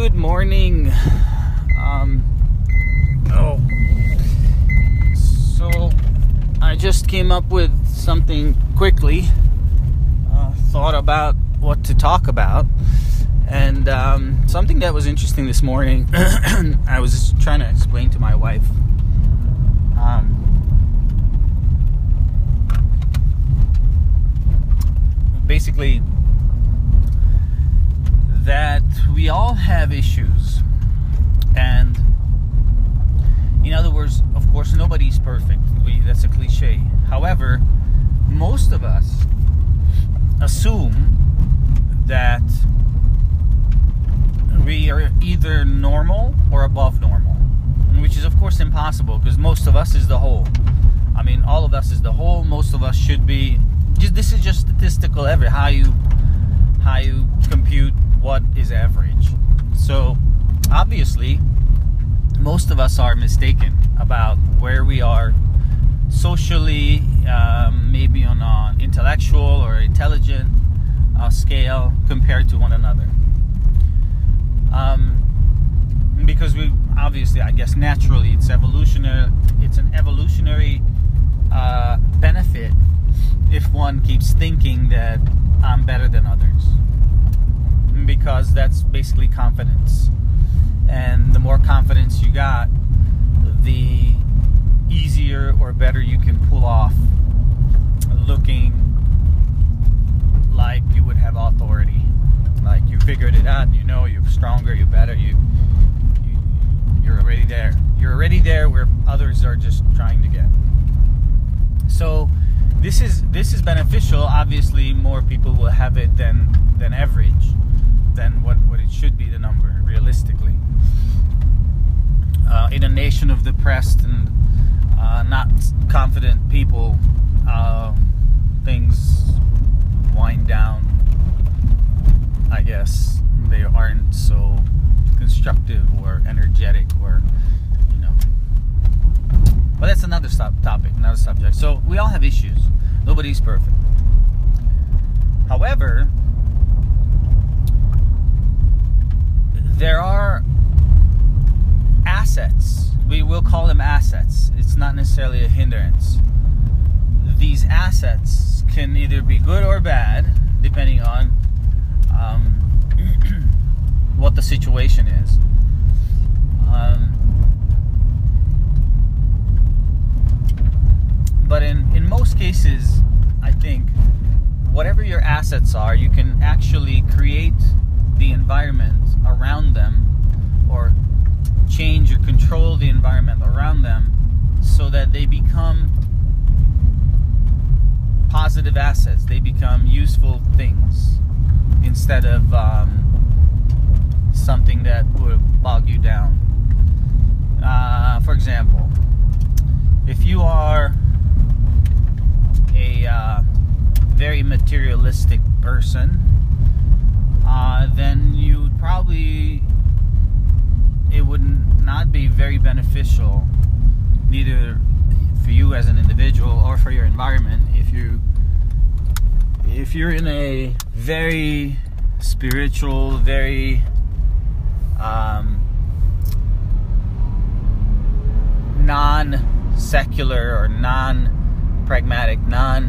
Good morning. Um, oh, so I just came up with something quickly. Uh, thought about what to talk about, and um, something that was interesting this morning. I was trying to explain to my wife. Um, basically that we all have issues. And in other words, of course, nobody's perfect. We, that's a cliche. However, most of us assume that we are either normal or above normal, which is, of course, impossible because most of us is the whole. I mean, all of us is the whole. Most of us should be. Just this is just statistical ever how you how you compute what is average. So, obviously, most of us are mistaken about where we are socially, um, maybe on an intellectual or intelligent uh, scale compared to one another. Um, because we obviously, I guess, naturally, it's evolutionary. It's an evolutionary uh, benefit if one keeps thinking that I'm better than others because that's basically confidence. And the more confidence you got, the easier or better you can pull off looking like you would have authority. Like you figured it out, you know you're stronger, you're better, you, you you're already there. You're already there where others are just trying to get. So this is this is beneficial. Obviously, more people will have it than than average than what, what it should be the number realistically. Uh, in a nation of depressed and uh, not confident people, uh, things wind down. I guess they aren't so constructive or energetic or you know. But that's another sub- topic, another subject. So we all have issues. Nobody's perfect. However, there are assets. We will call them assets. It's not necessarily a hindrance. These assets can either be good or bad, depending on um, what the situation is. Um, but in, in most cases, I think whatever your assets are, you can actually create the environment around them or change or control the environment around them so that they become positive assets. They become useful things instead of um, something that would bog you down. Uh, for example, if you are a uh, very materialistic person, uh, then you probably it would not be very beneficial neither for you as an individual or for your environment if you if you're in a very spiritual very um, non secular or non pragmatic non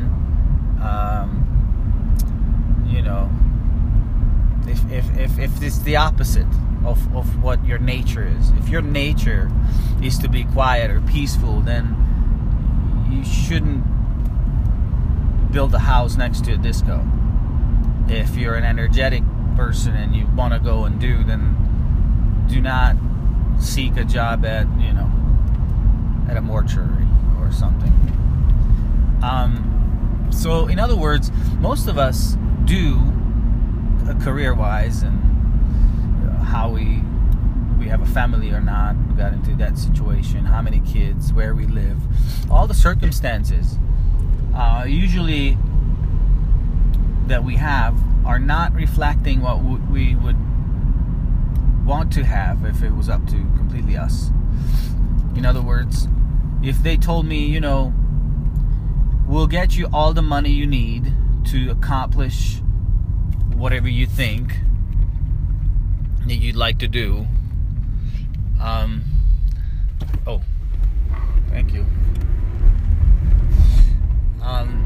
um, you know if, if, if, if it's the opposite of, of what your nature is. If your nature is to be quiet or peaceful, then you shouldn't build a house next to a disco. If you're an energetic person and you want to go and do, then do not seek a job at, you know, at a mortuary or something. Um, so, in other words, most of us do career wise and how we we have a family or not we got into that situation how many kids where we live all the circumstances uh, usually that we have are not reflecting what we would want to have if it was up to completely us. In other words if they told me you know we'll get you all the money you need to accomplish whatever you think that you'd like to do. Um, oh, thank you. Um,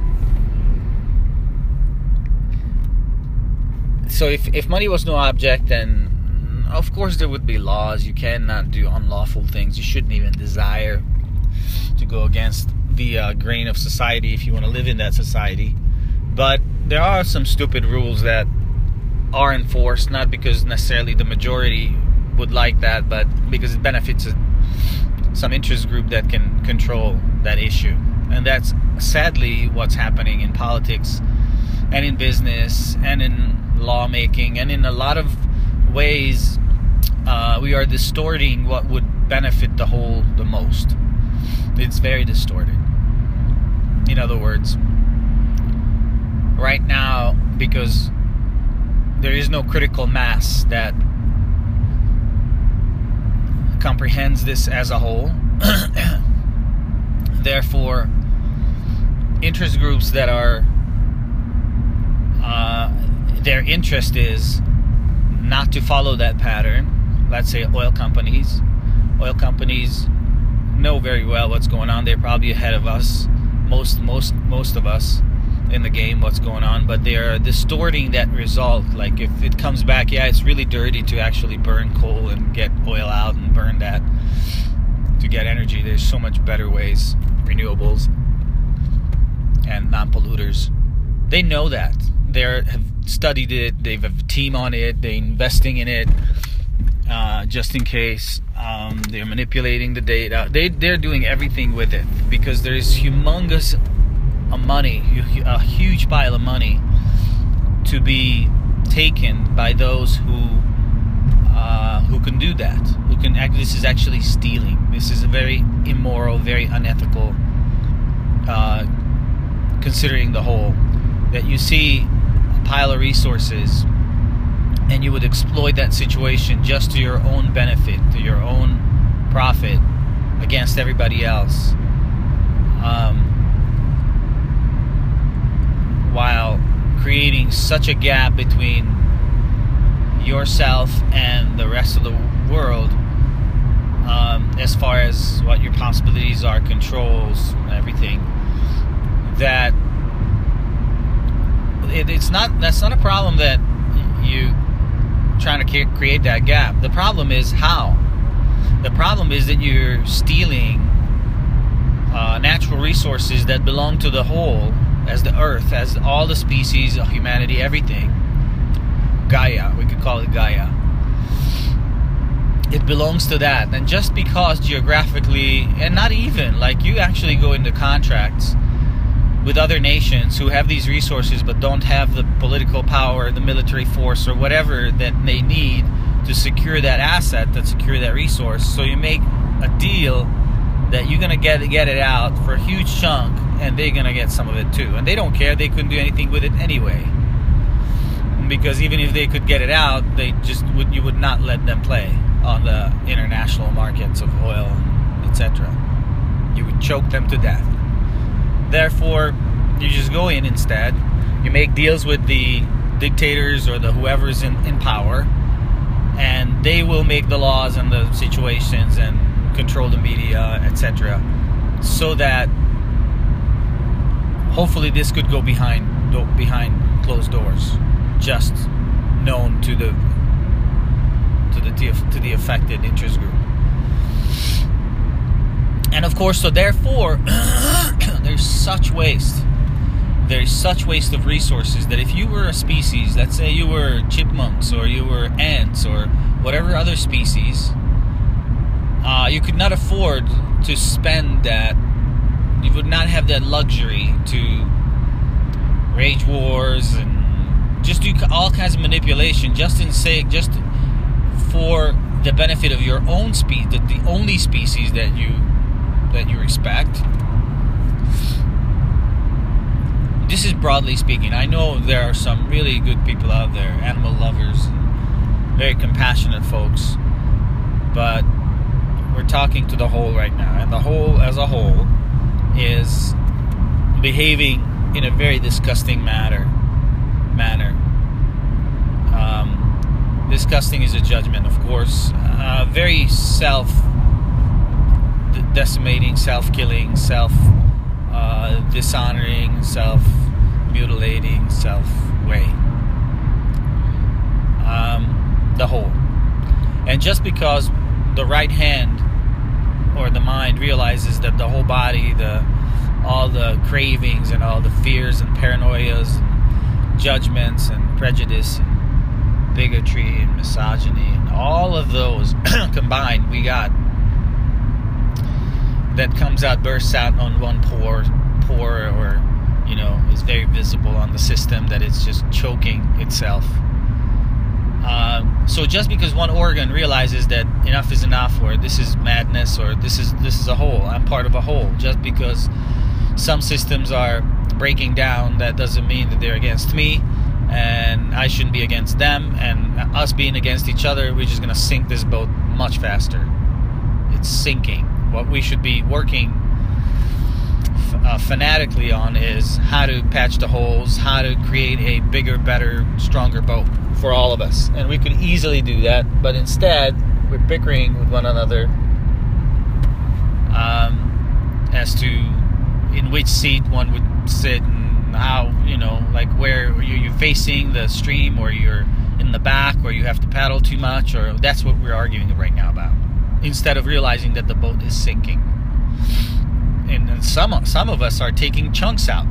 so if, if money was no object, then of course there would be laws. You cannot do unlawful things. You shouldn't even desire to go against the uh, grain of society if you want to live in that society. But there are some stupid rules that are enforced, not because necessarily the majority would like that, but because it benefits some interest group that can control that issue. And that's sadly what's happening in politics and in business and in lawmaking and in a lot of ways uh, we are distorting what would benefit the whole the most it's very distorted in other words right now because there is no critical mass that comprehends this as a whole therefore interest groups that are uh, their interest is not to follow that pattern. Let's say oil companies. Oil companies know very well what's going on. They're probably ahead of us, most most most of us in the game what's going on, but they're distorting that result. Like if it comes back, yeah, it's really dirty to actually burn coal and get oil out and burn that to get energy. There's so much better ways, renewables and non-polluters. They know that. They have studied it. They have a team on it. They're investing in it uh, just in case. Um, they're manipulating the data. They they're doing everything with it because there's humongous money, a huge pile of money to be taken by those who uh, who can do that. Who can act? This is actually stealing. This is a very immoral, very unethical. Uh, considering the whole that you see a pile of resources and you would exploit that situation just to your own benefit, to your own profit against everybody else. Um, while creating such a gap between yourself and the rest of the world um, as far as what your possibilities are, controls, everything, that it, it's not that's not a problem that you trying to create that gap. The problem is how. The problem is that you're stealing uh, natural resources that belong to the whole, as the earth, as all the species, of humanity, everything. Gaia, we could call it Gaia. It belongs to that. And just because geographically, and not even, like you actually go into contracts with other nations who have these resources but don't have the political power, the military force, or whatever that they need to secure that asset, to secure that resource. So you make a deal that you're gonna get get it out for a huge chunk, and they're gonna get some of it too. And they don't care; they couldn't do anything with it anyway. Because even if they could get it out, they just would you would not let them play on the international markets of oil, etc. You would choke them to death. Therefore, you just go in instead. You make deals with the dictators or the whoever's in, in power, and they will make the laws and the situations and control the media, etc. So that hopefully this could go behind behind closed doors, just known to the to the to the affected interest group. And of course, so therefore, there's such waste. There's such waste of resources that if you were a species, let's say you were chipmunks or you were ants or whatever other species, uh, you could not afford to spend that. You would not have that luxury to rage wars and just do all kinds of manipulation just in sake, just for the benefit of your own species, the, the only species that you that you respect. This is broadly speaking. I know there are some really good people out there, animal lovers, very compassionate folks, but we're talking to the whole right now, and the whole as a whole is behaving in a very disgusting manner. Manner. Um, disgusting is a judgment, of course. Uh, very self decimating, self killing, self uh, dishonoring, self mutilating, self way. Um, the whole. And just because the right hand or the mind realizes that the whole body, the all the cravings and all the fears and paranoias and judgments and prejudice and bigotry and misogyny and all of those combined we got that comes out bursts out on one pore pore or you know is very visible on the system that it's just choking itself uh, so just because one organ realizes that enough is enough or this is madness or this is this is a whole i'm part of a whole just because some systems are breaking down, that doesn't mean that they're against me and I shouldn't be against them. And us being against each other, we're just to sink this boat much faster. It's sinking. What we should be working uh, fanatically on is how to patch the holes, how to create a bigger, better, stronger boat for all of us. And we could easily do that, but instead, we're bickering with one another um, as to in which seat one would sit and how you know like where you're facing the stream or you're in the back or you have to paddle too much or that's what we're arguing right now about instead of realizing that the boat is sinking and, and some some of us are taking chunks out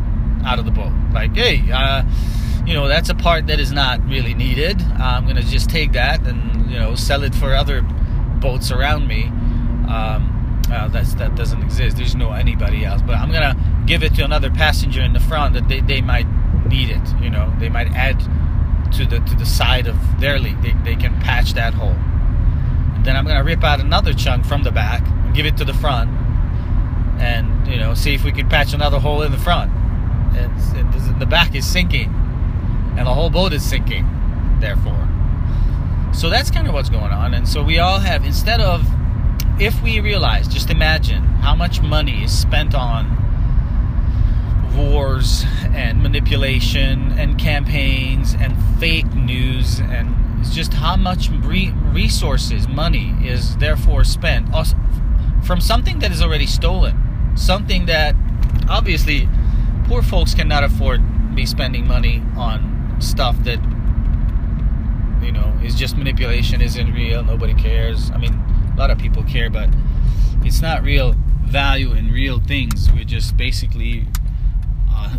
out of the boat like hey uh, you know that's a part that is not really needed i'm gonna just take that and you know sell it for other boats around me um, uh, that doesn't exist. There's no anybody else. But I'm gonna give it to another passenger in the front that they, they might need it. You know, they might add to the to the side of their leak. They, they can patch that hole. And then I'm gonna rip out another chunk from the back and give it to the front, and you know, see if we can patch another hole in the front. It, the back is sinking, and the whole boat is sinking. Therefore, so that's kind of what's going on. And so we all have instead of if we realize, just imagine how much money is spent on wars and manipulation and campaigns and fake news and it's just how much resources, money is therefore spent from something that is already stolen, something that obviously poor folks cannot afford be spending money on stuff that you know is just manipulation, isn't real, nobody cares. I mean, a lot of people care, but it's not real value in real things. We just basically uh,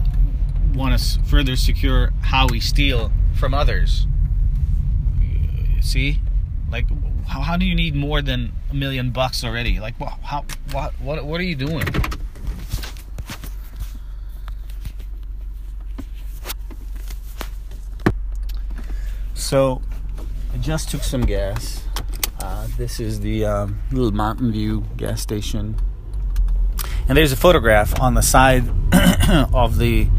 want to further secure how we steal from others. See, like how, how do you need more than a million bucks already? Like what? How? What? What? What are you doing? So, I just took some gas uh, this is the um, little Mountain View gas station. And there's a photograph on the side of the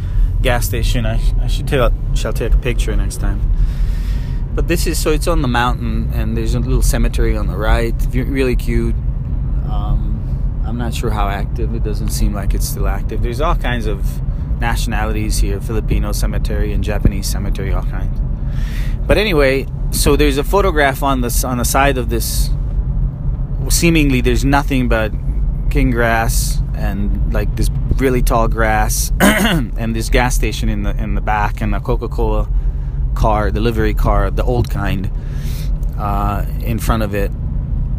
gas station. I, I should take, shall take a picture next time. But this is so it's on the mountain, and there's a little cemetery on the right. Really cute. Um, I'm not sure how active. It doesn't seem like it's still active. There's all kinds of nationalities here: Filipino cemetery and Japanese cemetery, all kinds. But anyway, so there's a photograph on the on the side of this. Seemingly, there's nothing but king grass and like this really tall grass, and this gas station in the in the back, and a Coca-Cola car, the livery car, the old kind, uh, in front of it.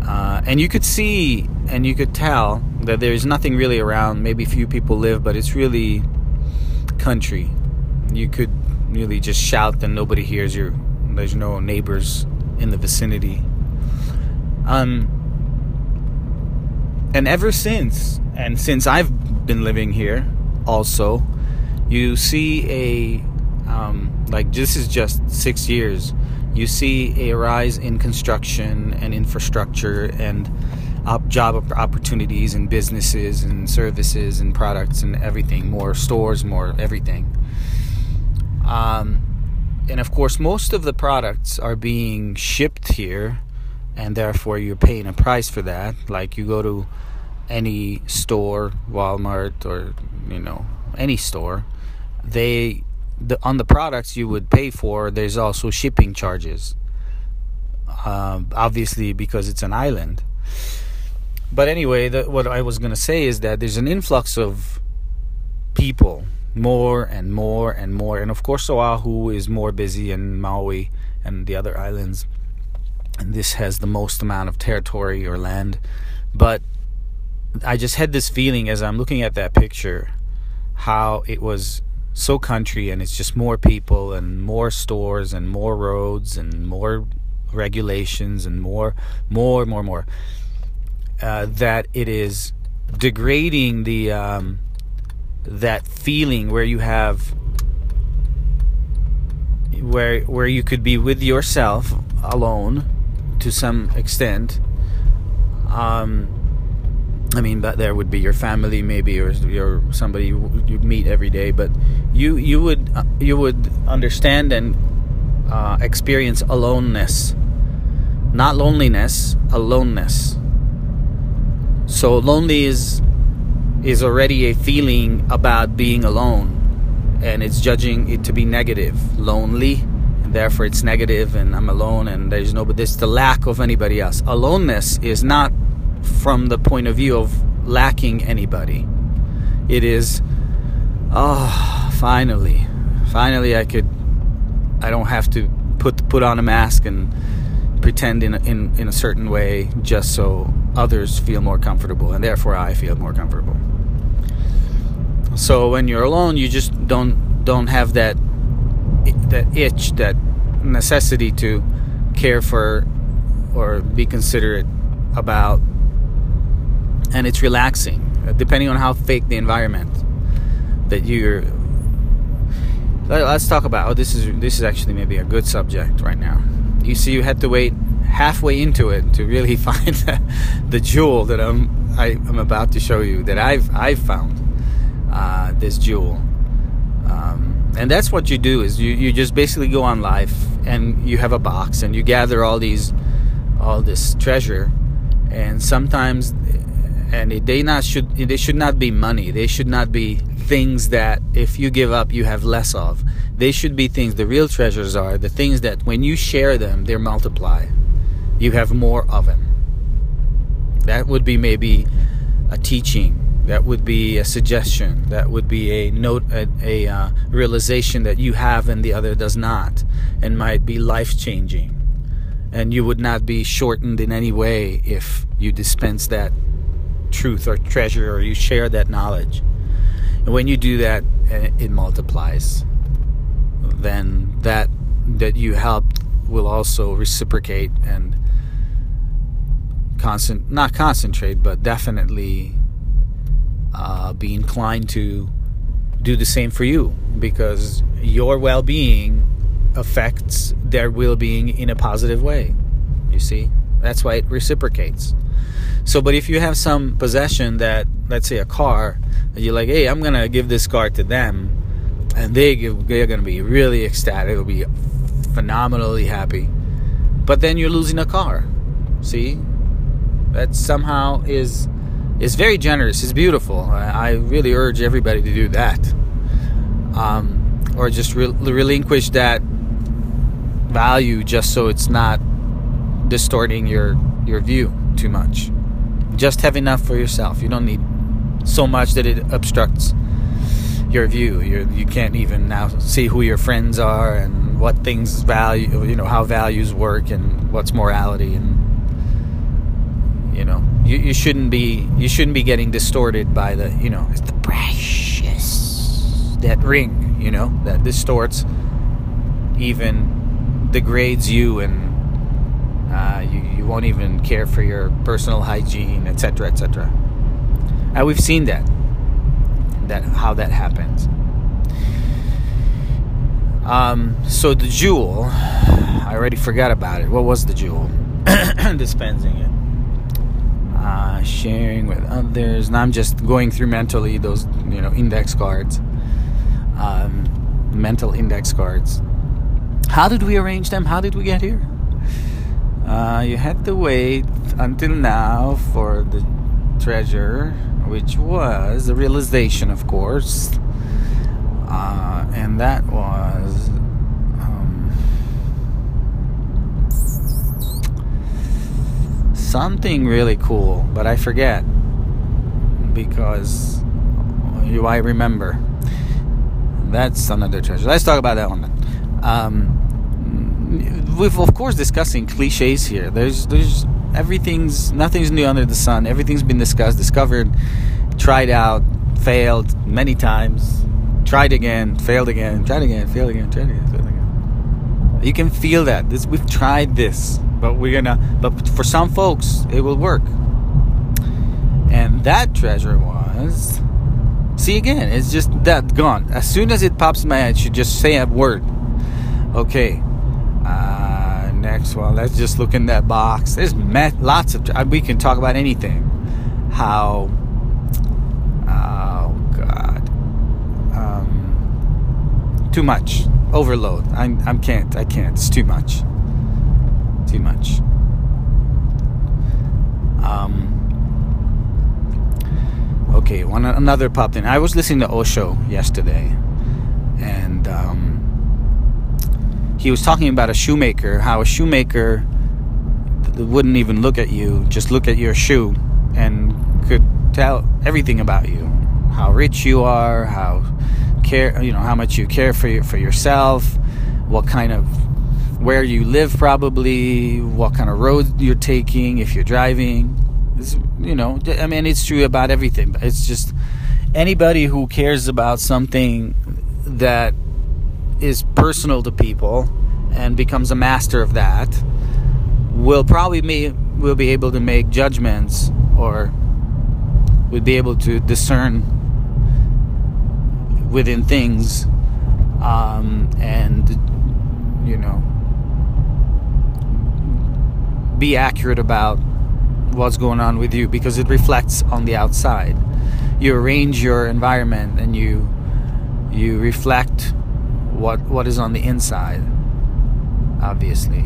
Uh, and you could see and you could tell that there's nothing really around. Maybe few people live, but it's really country. You could really just shout and nobody hears you there's no neighbors in the vicinity. Um, and ever since, and since I've been living here, also, you see a um, like this is just six years. You see a rise in construction and infrastructure and op- job opportunities and businesses and services and products and everything. More stores, more everything. Um, and of course, most of the products are being shipped here, and therefore you're paying a price for that. Like you go to any store, Walmart, or you know any store, they the, on the products you would pay for, there's also shipping charges. uh, obviously because it's an island. But anyway, the, what I was to say is that there's an influx of people, more and more and more. And of course, Oahu is more busy, and Maui and the other islands. And this has the most amount of territory or land. But I just had this feeling as I'm looking at that picture how it was so country and it's just more people and more stores and more roads and more regulations and more more more more uh, that it is degrading the um, that feeling where you have where where you could be with yourself alone to some extent um, I mean, but there would be your family, maybe, or your somebody you, you meet every day. But you you would uh, you would understand and uh, experience aloneness, not loneliness, aloneness. So lonely is is already a feeling about being alone, and it's judging it to be negative, lonely, and therefore it's negative, and I'm alone, and there's no. But this the lack of anybody else. Aloneness is not from the point of view of lacking anybody. It is, oh, finally, finally, I could, I don't have to put put on a mask and pretend in in in a certain way just so others feel more comfortable, and therefore I feel more comfortable. So when you're alone, you just don't don't have that that itch, that necessity to care for or be considerate about and it's relaxing uh, depending on how fake the environment that you're let's talk about oh this is this is actually maybe a good subject right now you see you had to wait halfway into it to really find the, the jewel that I'm I, am i am about to show you that I've I've found uh, this jewel. Um, and that's what you do is you, you just basically go on life and you have a box and you gather all these all this treasure. And sometimes and they not should they should not be money. They should not be things that if you give up you have less of. They should be things the real treasures are the things that when you share them they multiply you have more of them that would be maybe a teaching that would be a suggestion that would be a note a, a uh, realization that you have and the other does not and might be life changing and you would not be shortened in any way if you dispense that truth or treasure or you share that knowledge. And when you do that, eh, it multiplies. Then that that you helped will also reciprocate and not concentrate but definitely uh, be inclined to do the same for you because your well-being affects their well-being in a positive way you see that's why it reciprocates so, but if you have some possession that, let's say, a car, you're like, hey, I'm gonna give this car to them, and they give, they're gonna be really ecstatic, they'll be phenomenally happy. But then you're losing a car. See, that somehow is is very generous. It's beautiful. I, I really urge everybody to do that, um, or just re- relinquish that value just so it's not distorting your your view too much. Just have enough for yourself. You don't need so much that it obstructs your view. You're, you can't even now see who your friends are and what things value, you know, how values work and what's morality and you know, you, you shouldn't be you shouldn't be getting distorted by the, you know, it's the precious that ring, you know, that distorts even degrades you and uh, you, you won't even care for your personal hygiene, etc., etc. And we've seen that, that how that happens. Um, so the jewel, I already forgot about it. What was the jewel? Dispensing it, uh, sharing with others. And I'm just going through mentally those, you know, index cards, um, mental index cards. How did we arrange them? How did we get here? Uh, you had to wait until now for the treasure, which was the realization, of course. Uh, and that was. Something really cool, but I forget because you I remember. That's another treasure. Let's talk about that one. Um, we've of course discussing cliches here. There's there's everything's nothing's new under the sun. Everything's been discussed, discovered, tried out, failed many times, tried again, failed again, tried again, failed again, tried again. You can feel that. This we've tried this, but we're gonna. But for some folks, it will work. And that treasure was. See again, it's just that gone. As soon as it pops in my head, you just say a word. Okay. Uh, next one. Let's just look in that box. There's met, lots of. We can talk about anything. How. Oh God. Um, too much. Overload. I I can't. I can't. It's too much. Too much. Um okay, one another popped in. I was listening to Osho yesterday, and um, he was talking about a shoemaker. How a shoemaker wouldn't even look at you, just look at your shoe, and could tell everything about you, how rich you are, how care, you know, how much you care for your, for yourself, what kind of where you live, probably, what kind of road you're taking, if you're driving it's, you know, I mean, it's true about everything. But it's just anybody who cares about something that is personal to people and becomes a master of that will probably be, will be able to make judgments or would be able to discern within things um, and you know be accurate about what's going on with you because it reflects on the outside. You arrange your environment and you you reflect what what is on the inside. Obviously,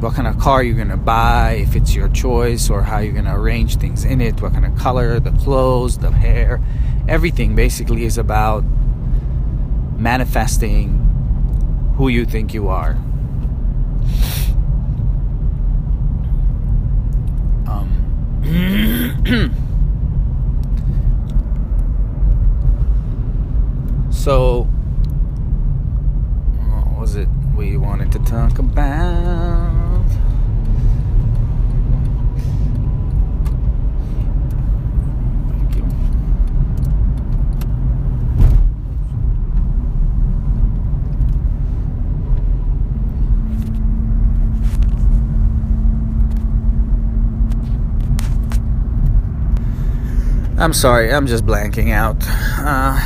what kind of car you're gonna buy, if it's your choice, or how you're gonna arrange things in it, what kind of color, the clothes, the hair, everything basically is about manifesting who you think you are. Um, so, what was it we wanted to talk about? I'm sorry, I'm just blanking out. Uh,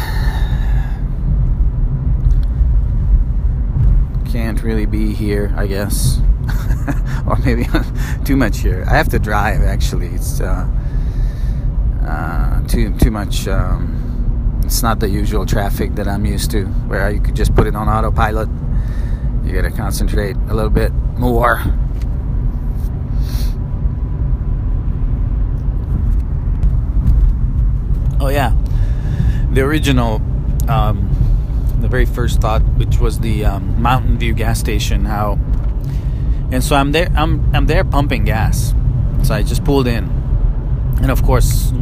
can't really be here, I guess. or maybe too much here. I have to drive actually. It's uh, uh, too too much. Um, it's not the usual traffic that I'm used to, where you could just put it on autopilot. You gotta concentrate a little bit more. Oh yeah, the original, um, the very first thought, which was the um, Mountain View gas station. How, and so I'm there. I'm I'm there pumping gas. So I just pulled in, and of course,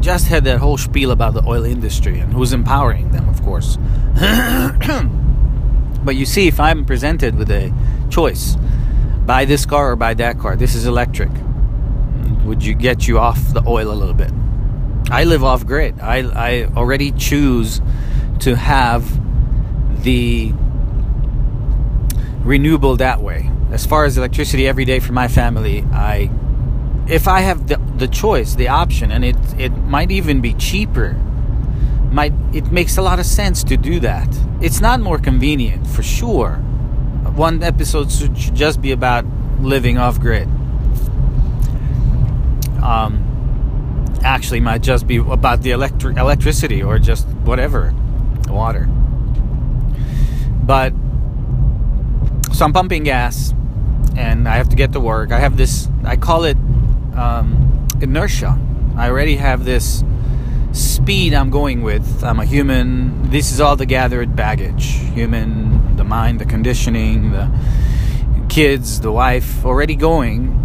just had that whole spiel about the oil industry and who's empowering them, of course. but you see, if I'm presented with a choice, buy this car or buy that car. This is electric. Would you get you off the oil a little bit? I live off grid. I, I already choose to have the renewable that way. As far as electricity every day for my family, I if I have the, the choice, the option, and it it might even be cheaper, might it makes a lot of sense to do that. It's not more convenient for sure. One episode should just be about living off grid. Um, actually might just be about the electric electricity or just whatever, water. But so I'm pumping gas, and I have to get to work. I have this. I call it um, inertia. I already have this speed I'm going with. I'm a human. This is all the gathered baggage. Human, the mind, the conditioning, the kids, the wife, already going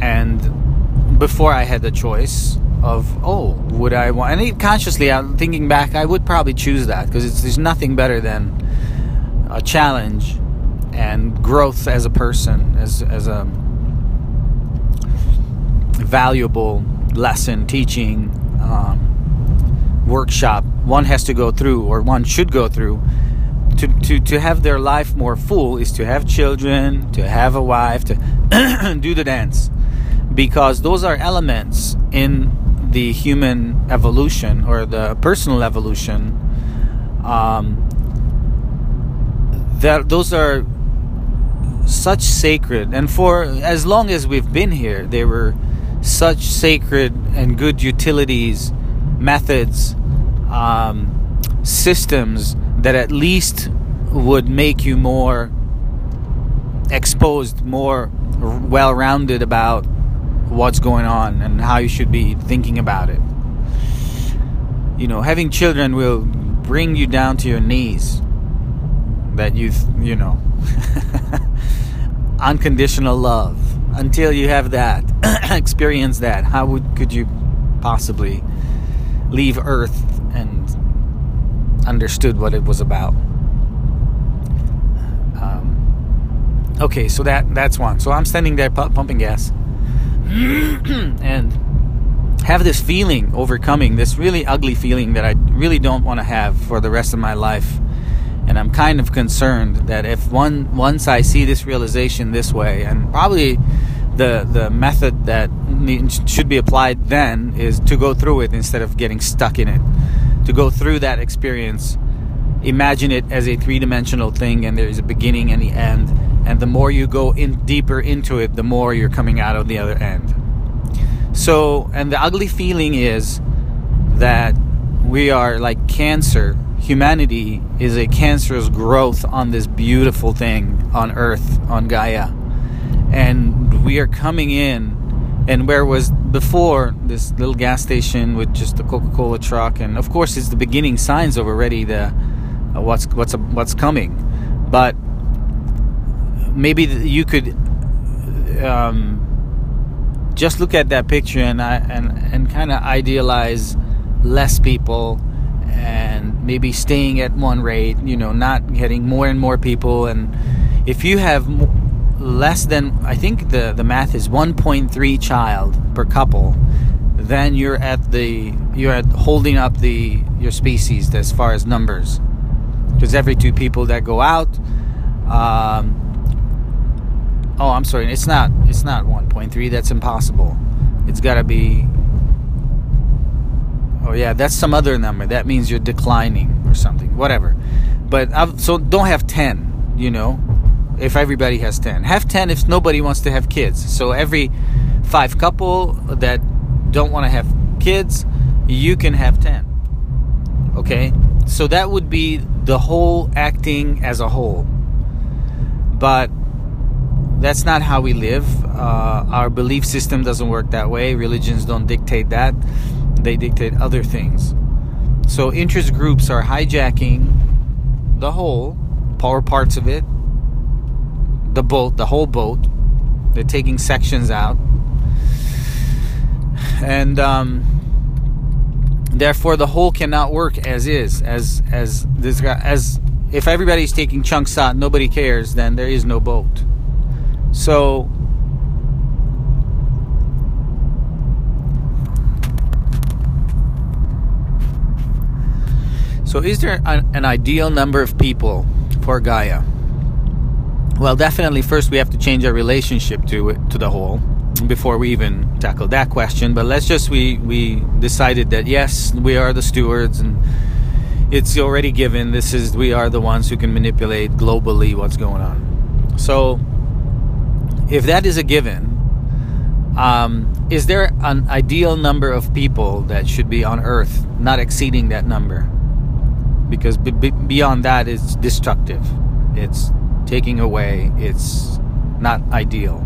and before I had the choice of oh would I want and consciously I'm thinking back I would probably choose that because there's nothing better than a challenge and growth as a person as as a valuable lesson teaching um, workshop one has to go through or one should go through to, to, to have their life more full is to have children, to have a wife, to do the dance. Because those are elements in the human evolution or the personal evolution. Um, that those are such sacred, and for as long as we've been here, they were such sacred and good utilities, methods, um, systems that at least would make you more exposed, more well rounded about what's going on and how you should be thinking about it. You know, having children will bring you down to your knees. That you, you know, unconditional love. Until you have that, experience that, how would could you possibly leave Earth and understood what it was about? Um, okay, so that that's one. So I'm standing there pumping gas and have this feeling overcoming this really ugly feeling that I really don't want to have for the rest of my life. And I'm kind of concerned that if one once I see this realization this way, and probably the the method that should be applied then is to go through it instead of getting stuck in it, to go through that experience, imagine it as a three dimensional thing, and there's a beginning and the end and the more you go in deeper into it the more you're coming out of the other end. So and the ugly feeling is that we are like cancer. Humanity is a cancerous growth on this beautiful thing on earth on gaia. And we are coming in. And where was before this little gas station with just the coca-cola truck and of course it's the beginning signs of already the uh, what's what's what's coming. But maybe you could um, just look at that picture and and and kind of idealize less people and maybe staying at one rate you know not getting more and more people. And if you have less than i think the the math is 1.3 child per couple then you're at the you're at holding up the your species as far as numbers. Because every two people that go out um, Oh, I'm sorry. It's not. It's not 1.3. That's impossible. It's got to be. Oh yeah, that's some other number. That means you're declining or something. Whatever. But I've, so don't have 10. You know, if everybody has 10, have 10 if nobody wants to have kids. So every five couple that don't want to have kids, you can have 10. Okay, so that would be the whole acting as a whole. But that's not how we live. Uh, our belief system doesn't work that way. Religions don't dictate that, they dictate other things. So, interest groups are hijacking the whole, power parts of it, the boat, the whole boat. They're taking sections out. And, um, therefore the whole cannot work as is as as this as if everybody's taking chunks out nobody cares then there is no boat so, so is there an, an ideal number of people for Gaia? Well, definitely. First, we have to change our relationship to it, to the whole before we even tackle that question. But let's just we we decided that yes, we are the stewards and it's already given. This is we are the ones who can manipulate globally what's going on. So if that is a given, um, is there an ideal number of people that should be on Earth, not exceeding that number? Because b- b- beyond that, it's destructive. It's taking away. It's not ideal.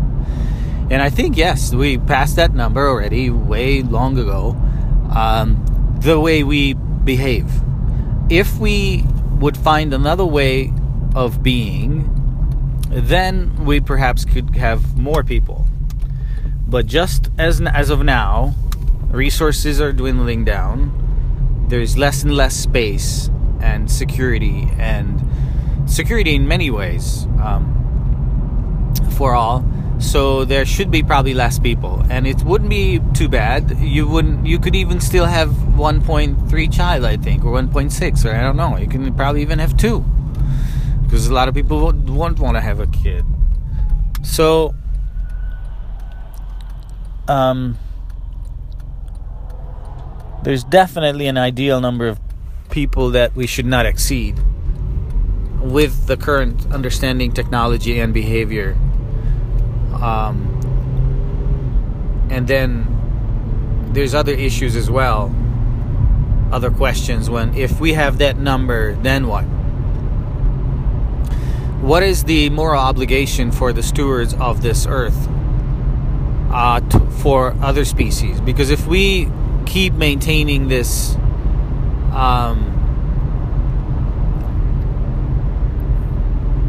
And I think yes, we passed that number already way long ago. Um, the way we behave. If we would find another way of being then we perhaps could have more people. but just as as of now, resources are dwindling down. There's less and less space and security and security in many ways um, for all. So there should be probably less people, and it wouldn't be too bad. You wouldn't. You could even still have 1.3 child, I think, or 1.6, or I don't know. You can probably even have two, because a lot of people won't, want to have a kid. So, um, there's definitely an ideal number of people that we should not exceed with the current understanding, technology, and behavior. Um, and then there's other issues as well, other questions. When if we have that number, then what? What is the moral obligation for the stewards of this earth uh, t- for other species? Because if we keep maintaining this um,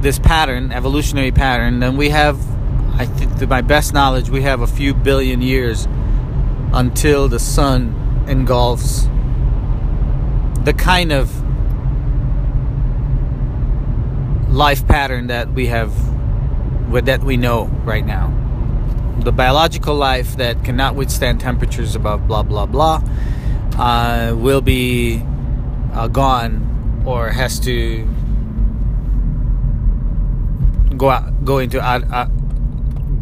this pattern, evolutionary pattern, then we have, I think, to my best knowledge, we have a few billion years until the sun engulfs the kind of life pattern that we have, that we know right now. The biological life that cannot withstand temperatures above blah blah blah uh, will be uh, gone or has to go out, go into out, uh,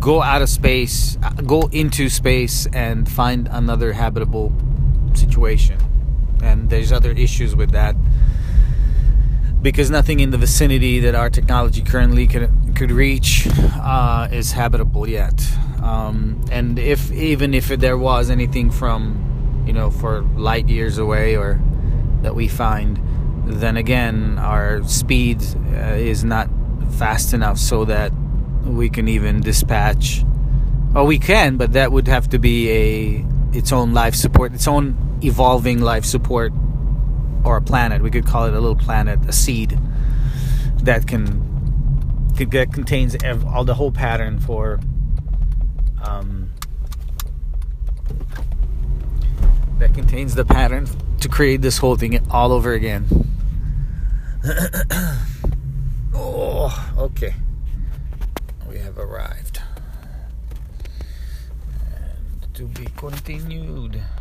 go out of space, uh, go into space, and find another habitable situation. And there's other issues with that because nothing in the vicinity that our technology currently could could reach uh, is habitable yet. Um, and if even if there was anything from you know for light years away or that we find, then again our speed uh, is not fast enough so that we can even dispatch or we can but that would have to be a its own life support its own evolving life support or a planet we could call it a little planet a seed that can that contains all the whole pattern for um, that contains the pattern to create this whole thing all over again Oh, okay. We have arrived. And to be continued.